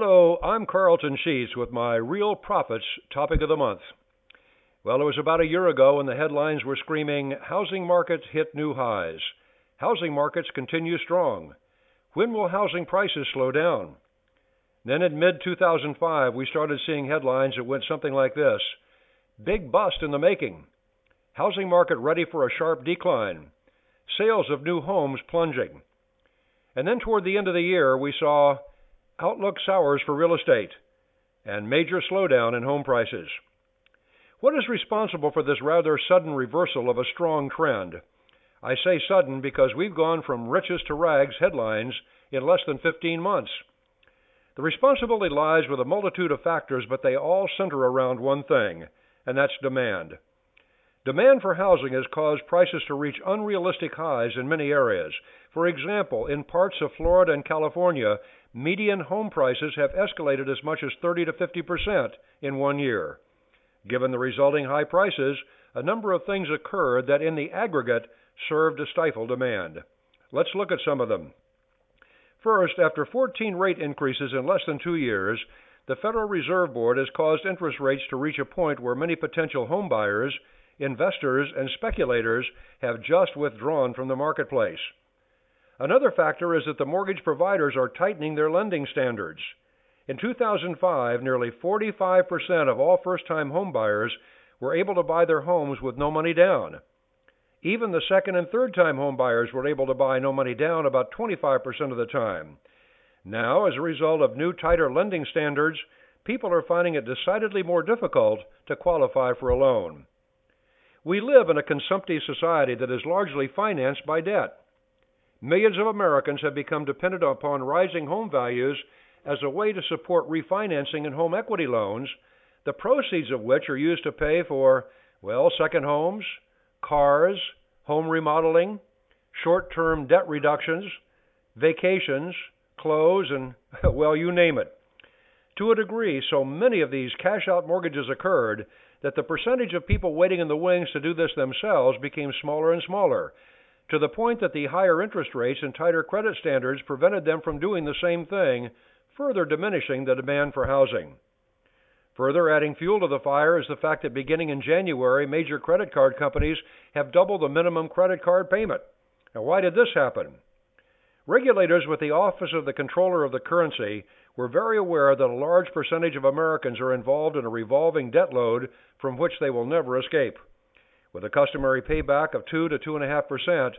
Hello, I'm Carleton Sheets with my Real Profits topic of the month. Well, it was about a year ago when the headlines were screaming housing markets hit new highs. Housing markets continue strong. When will housing prices slow down? Then in mid 2005, we started seeing headlines that went something like this Big bust in the making. Housing market ready for a sharp decline. Sales of new homes plunging. And then toward the end of the year, we saw outlook sours for real estate, and major slowdown in home prices. What is responsible for this rather sudden reversal of a strong trend? I say sudden because we've gone from riches to rags headlines in less than 15 months. The responsibility lies with a multitude of factors, but they all center around one thing, and that's demand. Demand for housing has caused prices to reach unrealistic highs in many areas. For example, in parts of Florida and California, median home prices have escalated as much as 30 to 50 percent in one year. Given the resulting high prices, a number of things occurred that in the aggregate served to stifle demand. Let's look at some of them. First, after 14 rate increases in less than two years, the Federal Reserve Board has caused interest rates to reach a point where many potential home buyers, investors, and speculators have just withdrawn from the marketplace. Another factor is that the mortgage providers are tightening their lending standards. In 2005, nearly 45% of all first time homebuyers were able to buy their homes with no money down. Even the second and third time homebuyers were able to buy no money down about 25% of the time. Now, as a result of new tighter lending standards, people are finding it decidedly more difficult to qualify for a loan. We live in a consumptive society that is largely financed by debt. Millions of Americans have become dependent upon rising home values as a way to support refinancing and home equity loans, the proceeds of which are used to pay for, well, second homes, cars, home remodeling, short term debt reductions, vacations, clothes, and, well, you name it. To a degree, so many of these cash out mortgages occurred that the percentage of people waiting in the wings to do this themselves became smaller and smaller, to the point that the higher interest rates and tighter credit standards prevented them from doing the same thing, further diminishing the demand for housing. Further adding fuel to the fire is the fact that beginning in January, major credit card companies have doubled the minimum credit card payment. Now, why did this happen? Regulators with the Office of the Comptroller of the Currency were very aware that a large percentage of Americans are involved in a revolving debt load from which they will never escape. With a customary payback of 2 to 2.5%,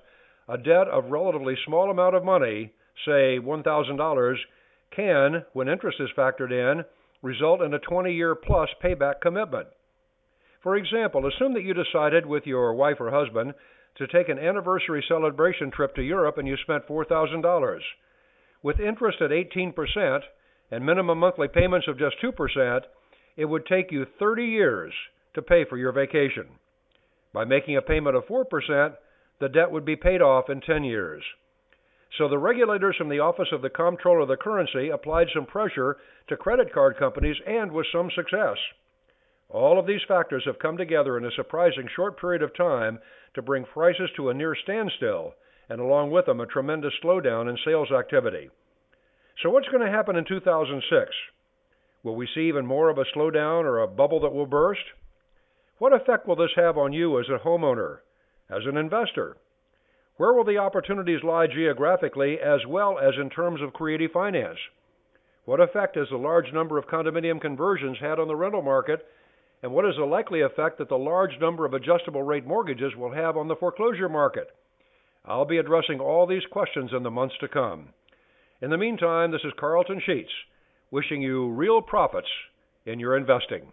a debt of relatively small amount of money, say $1,000, can, when interest is factored in, result in a 20 year plus payback commitment. For example, assume that you decided with your wife or husband to take an anniversary celebration trip to Europe and you spent $4,000. With interest at 18% and minimum monthly payments of just 2%, it would take you 30 years to pay for your vacation. By making a payment of 4%, the debt would be paid off in 10 years. So the regulators from the Office of the Comptroller of the Currency applied some pressure to credit card companies and with some success. All of these factors have come together in a surprising short period of time to bring prices to a near standstill, and along with them a tremendous slowdown in sales activity. So what's going to happen in 2006? Will we see even more of a slowdown or a bubble that will burst? What effect will this have on you as a homeowner, as an investor? Where will the opportunities lie geographically as well as in terms of creative finance? What effect has the large number of condominium conversions had on the rental market? And what is the likely effect that the large number of adjustable rate mortgages will have on the foreclosure market? I'll be addressing all these questions in the months to come. In the meantime, this is Carleton Sheets wishing you real profits in your investing.